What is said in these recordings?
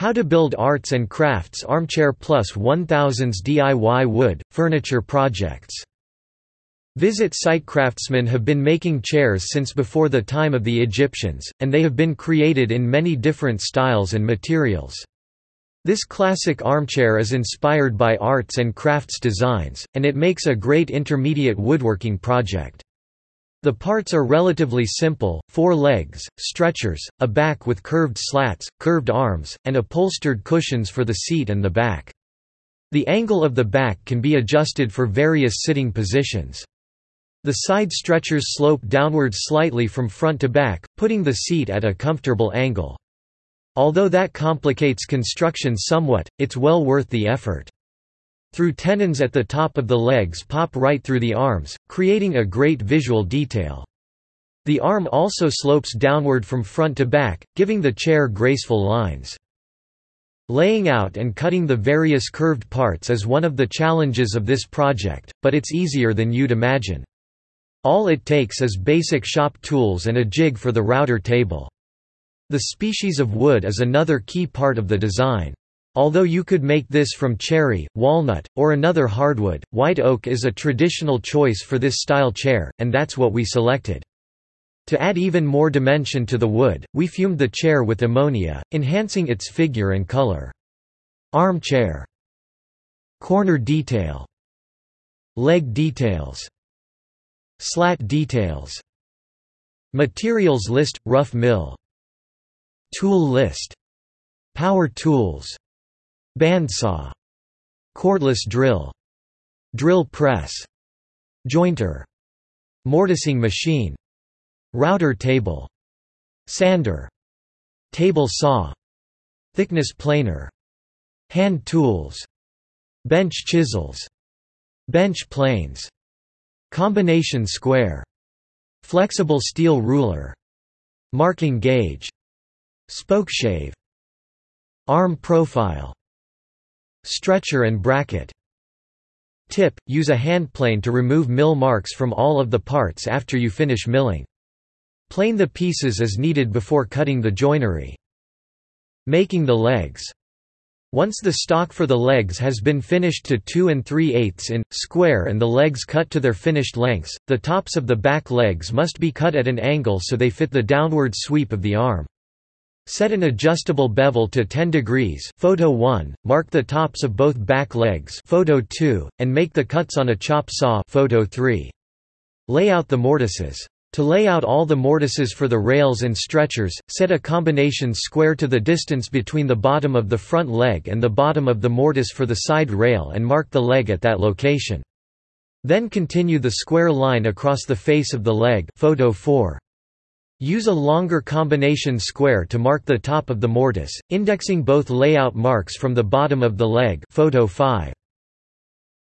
How to build arts and crafts armchair plus 1000s DIY wood, furniture projects. Visit site craftsmen have been making chairs since before the time of the Egyptians, and they have been created in many different styles and materials. This classic armchair is inspired by arts and crafts designs, and it makes a great intermediate woodworking project. The parts are relatively simple, four legs, stretchers, a back with curved slats, curved arms, and upholstered cushions for the seat and the back. The angle of the back can be adjusted for various sitting positions. The side stretchers slope downwards slightly from front to back, putting the seat at a comfortable angle. Although that complicates construction somewhat, it's well worth the effort. Through tenons at the top of the legs pop right through the arms, creating a great visual detail. The arm also slopes downward from front to back, giving the chair graceful lines. Laying out and cutting the various curved parts is one of the challenges of this project, but it's easier than you'd imagine. All it takes is basic shop tools and a jig for the router table. The species of wood is another key part of the design. Although you could make this from cherry, walnut, or another hardwood, white oak is a traditional choice for this style chair, and that's what we selected. To add even more dimension to the wood, we fumed the chair with ammonia, enhancing its figure and color. Armchair. Corner detail. Leg details. Slat details. Materials list – rough mill. Tool list. Power tools Bandsaw Cordless drill Drill press Jointer Mortising machine Router table Sander Table saw Thickness planer Hand tools Bench chisels Bench planes Combination square Flexible steel ruler Marking gauge Spokeshave Arm profile Stretcher and bracket Tip – Use a hand plane to remove mill marks from all of the parts after you finish milling. Plane the pieces as needed before cutting the joinery. Making the legs once the stock for the legs has been finished to 2 and 3 eighths in, square and the legs cut to their finished lengths, the tops of the back legs must be cut at an angle so they fit the downward sweep of the arm. Set an adjustable bevel to 10 degrees photo 1, mark the tops of both back legs photo 2, and make the cuts on a chop saw photo 3. Lay out the mortises. To lay out all the mortises for the rails and stretchers, set a combination square to the distance between the bottom of the front leg and the bottom of the mortise for the side rail and mark the leg at that location. Then continue the square line across the face of the leg photo 4. Use a longer combination square to mark the top of the mortise, indexing both layout marks from the bottom of the leg photo 5.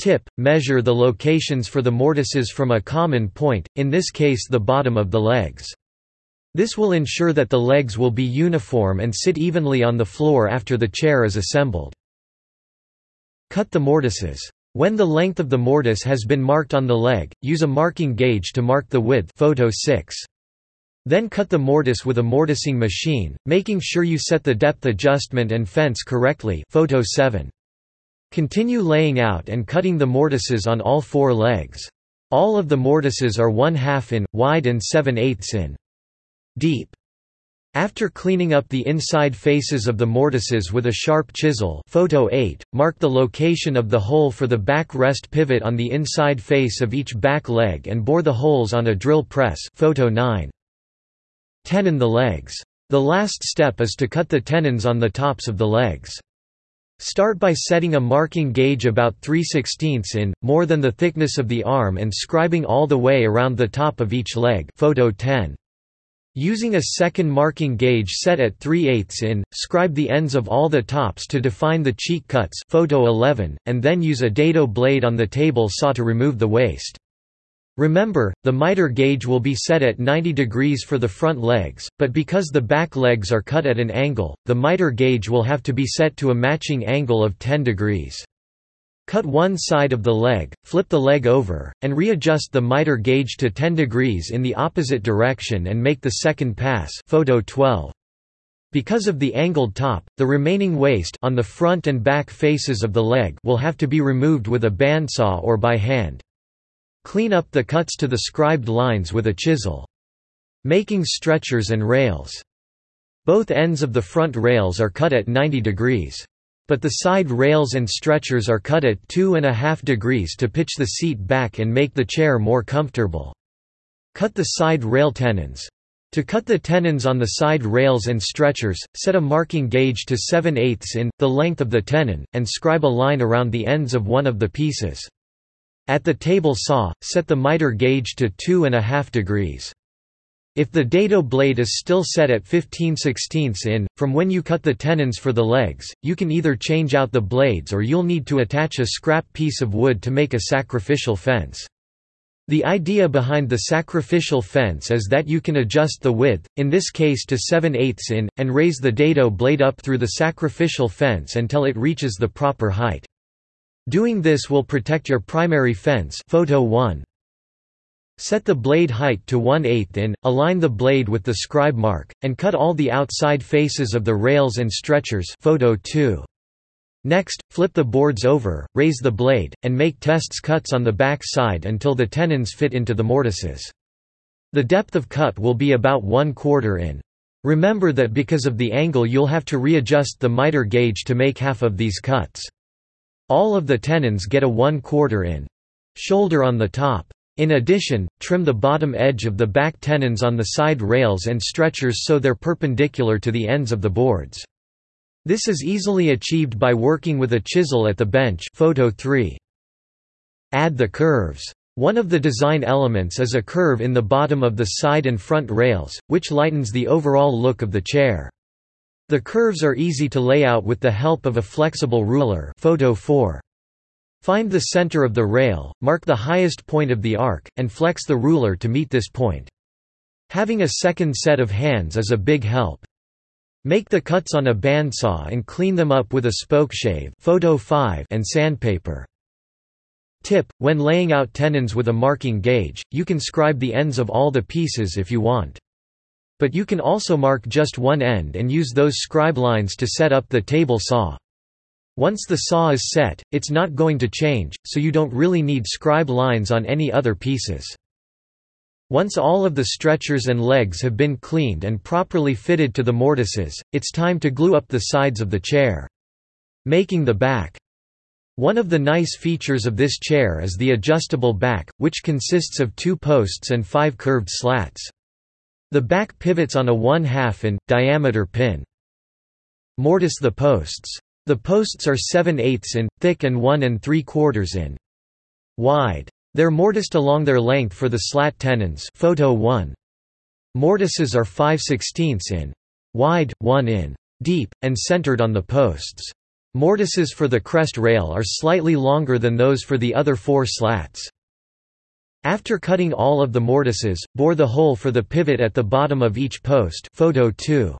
Tip – Measure the locations for the mortises from a common point, in this case the bottom of the legs. This will ensure that the legs will be uniform and sit evenly on the floor after the chair is assembled. Cut the mortises. When the length of the mortise has been marked on the leg, use a marking gauge to mark the width photo 6. Then cut the mortise with a mortising machine, making sure you set the depth adjustment and fence correctly photo 7. Continue laying out and cutting the mortises on all four legs. All of the mortises are 1 half in, wide and 7 eighths in. Deep. After cleaning up the inside faces of the mortises with a sharp chisel photo 8, mark the location of the hole for the back rest pivot on the inside face of each back leg and bore the holes on a drill press photo 9. Tenon the legs. The last step is to cut the tenons on the tops of the legs. Start by setting a marking gauge about 3 16 in, more than the thickness of the arm and scribing all the way around the top of each leg photo 10. Using a second marking gauge set at 3 8 in, scribe the ends of all the tops to define the cheek cuts photo 11, and then use a dado blade on the table saw to remove the waste. Remember, the miter gauge will be set at 90 degrees for the front legs, but because the back legs are cut at an angle, the miter gauge will have to be set to a matching angle of 10 degrees. Cut one side of the leg, flip the leg over, and readjust the miter gauge to 10 degrees in the opposite direction and make the second pass photo 12. Because of the angled top, the remaining waste on the front and back faces of the leg will have to be removed with a bandsaw or by hand. Clean up the cuts to the scribed lines with a chisel. Making stretchers and rails. Both ends of the front rails are cut at 90 degrees. But the side rails and stretchers are cut at 2.5 degrees to pitch the seat back and make the chair more comfortable. Cut the side rail tenons. To cut the tenons on the side rails and stretchers, set a marking gauge to 7 eighths in, the length of the tenon, and scribe a line around the ends of one of the pieces. At the table saw, set the miter gauge to 2.5 degrees. If the dado blade is still set at 15 16 in, from when you cut the tenons for the legs, you can either change out the blades or you'll need to attach a scrap piece of wood to make a sacrificial fence. The idea behind the sacrificial fence is that you can adjust the width, in this case to 7 eighths in, and raise the dado blade up through the sacrificial fence until it reaches the proper height. Doing this will protect your primary fence photo 1. Set the blade height to 1 8 in, align the blade with the scribe mark, and cut all the outside faces of the rails and stretchers photo 2. Next, flip the boards over, raise the blade, and make tests cuts on the back side until the tenons fit into the mortises. The depth of cut will be about 1 quarter in. Remember that because of the angle you'll have to readjust the miter gauge to make half of these cuts. All of the tenons get a 1 quarter in. Shoulder on the top. In addition, trim the bottom edge of the back tenons on the side rails and stretchers so they're perpendicular to the ends of the boards. This is easily achieved by working with a chisel at the bench photo 3. Add the curves. One of the design elements is a curve in the bottom of the side and front rails, which lightens the overall look of the chair. The curves are easy to lay out with the help of a flexible ruler photo 4. Find the center of the rail, mark the highest point of the arc, and flex the ruler to meet this point. Having a second set of hands is a big help. Make the cuts on a bandsaw and clean them up with a spokeshave photo 5 and sandpaper. Tip, when laying out tenons with a marking gauge, you can scribe the ends of all the pieces if you want. But you can also mark just one end and use those scribe lines to set up the table saw. Once the saw is set, it's not going to change, so you don't really need scribe lines on any other pieces. Once all of the stretchers and legs have been cleaned and properly fitted to the mortises, it's time to glue up the sides of the chair. Making the back. One of the nice features of this chair is the adjustable back, which consists of two posts and five curved slats. The back pivots on a 1 2 in, diameter pin. Mortise the posts. The posts are 7 8 in, thick and 1 and 3 quarters in. Wide. They're mortised along their length for the slat tenons photo 1. Mortises are 5 16 in. Wide, 1 in. Deep, and centered on the posts. Mortises for the crest rail are slightly longer than those for the other four slats. After cutting all of the mortises, bore the hole for the pivot at the bottom of each post photo 2.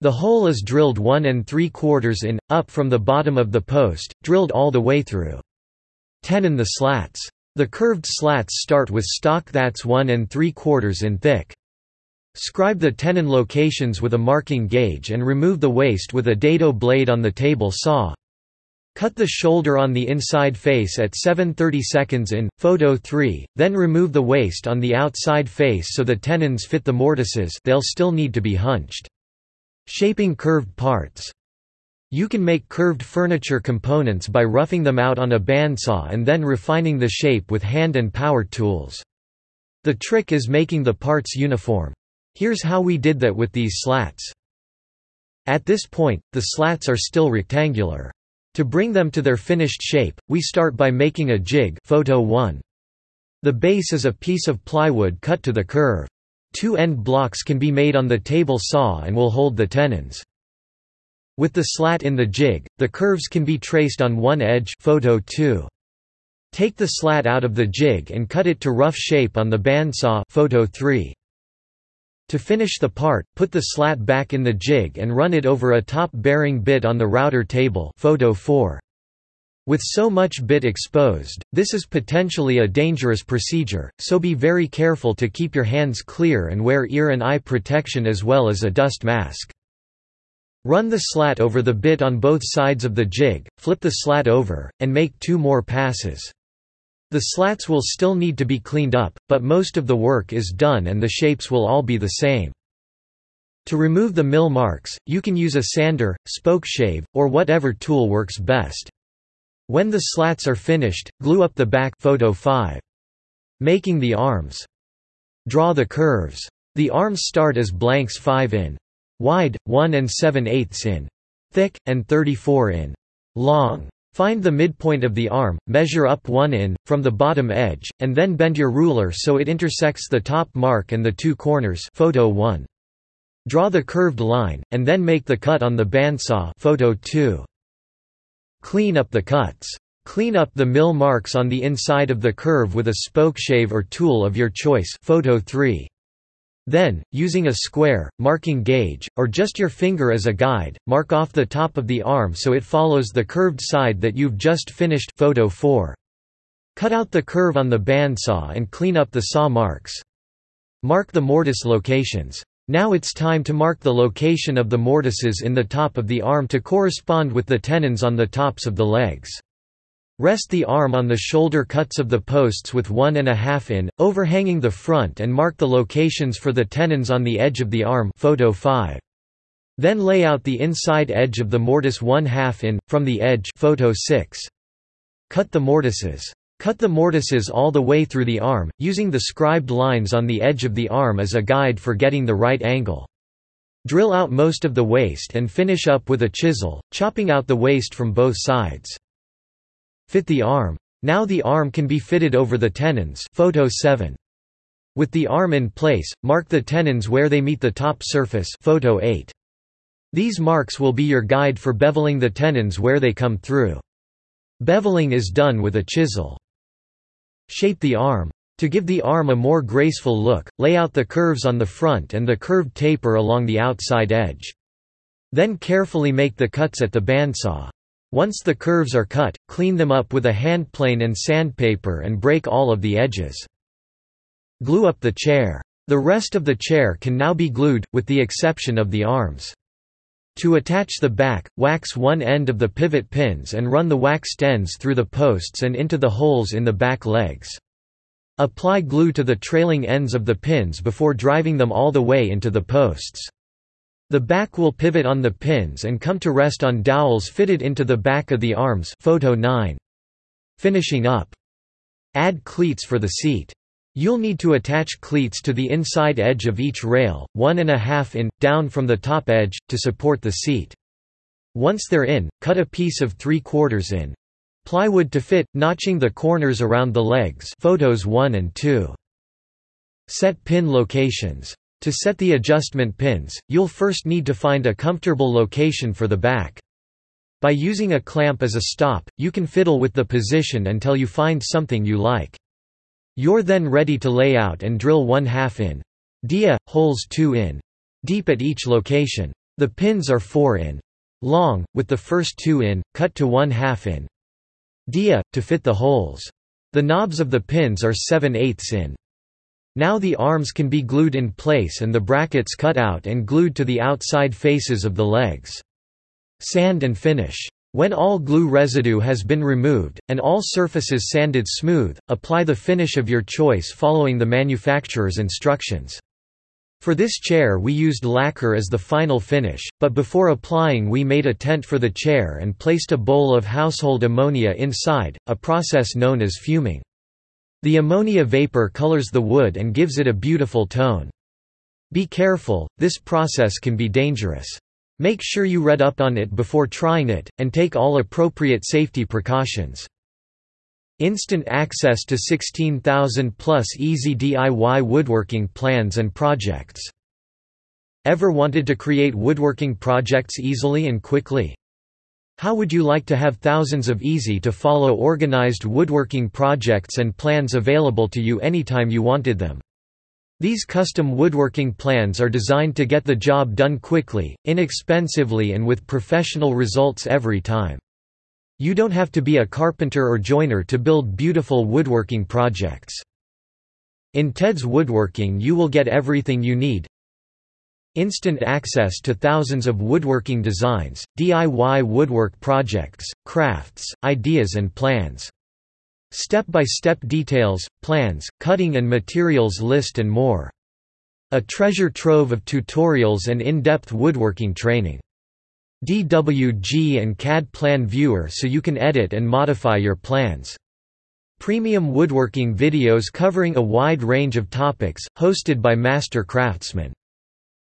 The hole is drilled 1 and 3 quarters in, up from the bottom of the post, drilled all the way through. Tenon the slats. The curved slats start with stock that's 1 and 3 quarters in thick. Scribe the tenon locations with a marking gauge and remove the waste with a dado blade on the table saw. Cut the shoulder on the inside face at 7 30 seconds in, photo 3, then remove the waste on the outside face so the tenons fit the mortises they'll still need to be haunched. Shaping curved parts you can make curved furniture components by roughing them out on a bandsaw and then refining the shape with hand and power tools. The trick is making the parts uniform. Here's how we did that with these slats. At this point, the slats are still rectangular. To bring them to their finished shape, we start by making a jig photo 1. The base is a piece of plywood cut to the curve. Two end blocks can be made on the table saw and will hold the tenons. With the slat in the jig, the curves can be traced on one edge photo 2. Take the slat out of the jig and cut it to rough shape on the bandsaw photo 3. To finish the part, put the slat back in the jig and run it over a top bearing bit on the router table photo 4. With so much bit exposed, this is potentially a dangerous procedure, so be very careful to keep your hands clear and wear ear and eye protection as well as a dust mask. Run the slat over the bit on both sides of the jig, flip the slat over, and make two more passes. The slats will still need to be cleaned up, but most of the work is done and the shapes will all be the same. To remove the mill marks, you can use a sander, spokeshave, or whatever tool works best. When the slats are finished, glue up the back photo 5. Making the arms. Draw the curves. The arms start as blanks 5 in wide, 1 and 7 eighths in thick, and 34 in long. Find the midpoint of the arm, measure up 1 in, from the bottom edge, and then bend your ruler so it intersects the top mark and the two corners photo 1. Draw the curved line, and then make the cut on the bandsaw photo 2. Clean up the cuts. Clean up the mill marks on the inside of the curve with a spokeshave or tool of your choice photo 3. Then, using a square, marking gauge, or just your finger as a guide, mark off the top of the arm so it follows the curved side that you've just finished photo 4. Cut out the curve on the bandsaw and clean up the saw marks. Mark the mortise locations. Now it's time to mark the location of the mortises in the top of the arm to correspond with the tenons on the tops of the legs. Rest the arm on the shoulder cuts of the posts with one and a half in, overhanging the front and mark the locations for the tenons on the edge of the arm photo 5. Then lay out the inside edge of the mortise one half in, from the edge photo 6. Cut the mortises. Cut the mortises all the way through the arm, using the scribed lines on the edge of the arm as a guide for getting the right angle. Drill out most of the waste and finish up with a chisel, chopping out the waste from both sides. Fit the arm. Now the arm can be fitted over the tenons photo 7. With the arm in place, mark the tenons where they meet the top surface photo 8. These marks will be your guide for beveling the tenons where they come through. Beveling is done with a chisel. Shape the arm. To give the arm a more graceful look, lay out the curves on the front and the curved taper along the outside edge. Then carefully make the cuts at the bandsaw. Once the curves are cut, clean them up with a hand plane and sandpaper and break all of the edges. Glue up the chair. The rest of the chair can now be glued, with the exception of the arms. To attach the back, wax one end of the pivot pins and run the waxed ends through the posts and into the holes in the back legs. Apply glue to the trailing ends of the pins before driving them all the way into the posts. The back will pivot on the pins and come to rest on dowels fitted into the back of the arms photo 9. Finishing up. Add cleats for the seat. You'll need to attach cleats to the inside edge of each rail, one and a half in, down from the top edge, to support the seat. Once they're in, cut a piece of 3 quarters in. Plywood to fit, notching the corners around the legs photos 1 and 2. Set pin locations. To set the adjustment pins, you'll first need to find a comfortable location for the back. By using a clamp as a stop, you can fiddle with the position until you find something you like. You're then ready to lay out and drill one half in. Dia, holes 2 in. Deep at each location. The pins are 4 in. Long, with the first two in, cut to one half in. Dia, to fit the holes. The knobs of the pins are 7 eighths in. Now the arms can be glued in place and the brackets cut out and glued to the outside faces of the legs. Sand and finish. When all glue residue has been removed, and all surfaces sanded smooth, apply the finish of your choice following the manufacturer's instructions. For this chair we used lacquer as the final finish, but before applying we made a tent for the chair and placed a bowl of household ammonia inside, a process known as fuming. The ammonia vapor colors the wood and gives it a beautiful tone. Be careful, this process can be dangerous. Make sure you read up on it before trying it, and take all appropriate safety precautions. Instant access to 16,000 plus easy DIY woodworking plans and projects. Ever wanted to create woodworking projects easily and quickly? How would you like to have thousands of easy-to-follow organized woodworking projects and plans available to you anytime you wanted them? These custom woodworking plans are designed to get the job done quickly, inexpensively and with professional results every time. You don't have to be a carpenter or joiner to build beautiful woodworking projects. In TED's Woodworking you will get everything you need Instant access to thousands of woodworking designs, DIY woodwork projects, crafts, ideas and plans. Step-by-step -step details, plans, cutting and materials list and more. A treasure trove of tutorials and in-depth woodworking training. DWG and CAD Plan Viewer so you can edit and modify your plans. Premium woodworking videos covering a wide range of topics, hosted by master craftsmen.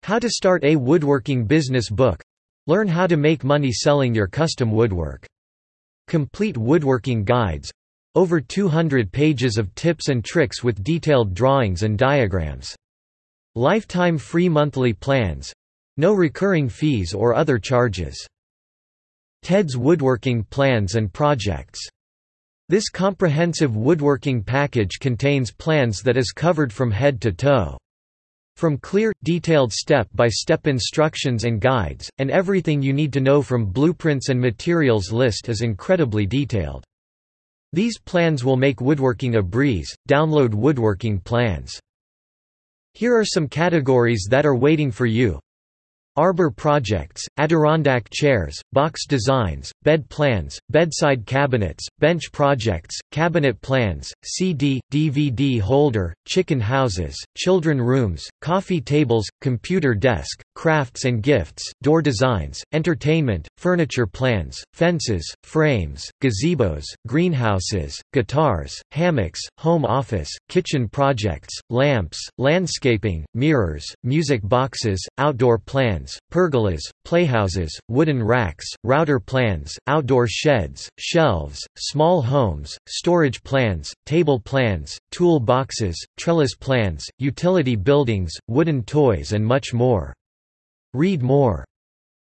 How to Start a Woodworking Business Book Learn how to make money selling your custom woodwork. Complete woodworking guides over 200 pages of tips and tricks with detailed drawings and diagrams. Lifetime free monthly plans no recurring fees or other charges. TED's Woodworking Plans and Projects this comprehensive woodworking package contains plans that is covered from head to toe. From clear, detailed step-by-step -step instructions and guides, and everything you need to know from blueprints and materials list is incredibly detailed. These plans will make woodworking a breeze. Download woodworking plans. Here are some categories that are waiting for you. Arbor projects, Adirondack chairs, box designs, bed plans, bedside cabinets, bench projects, cabinet plans, CD, DVD holder, chicken houses, children rooms, coffee tables, computer desk, crafts and gifts, door designs, entertainment, furniture plans, fences, frames, gazebos, greenhouses, guitars, hammocks, home office, kitchen projects, lamps, landscaping, mirrors, music boxes, outdoor plans, plans, pergolas, playhouses, wooden racks, router plans, outdoor sheds, shelves, small homes, storage plans, table plans, tool boxes, trellis plans, utility buildings, wooden toys and much more. Read more.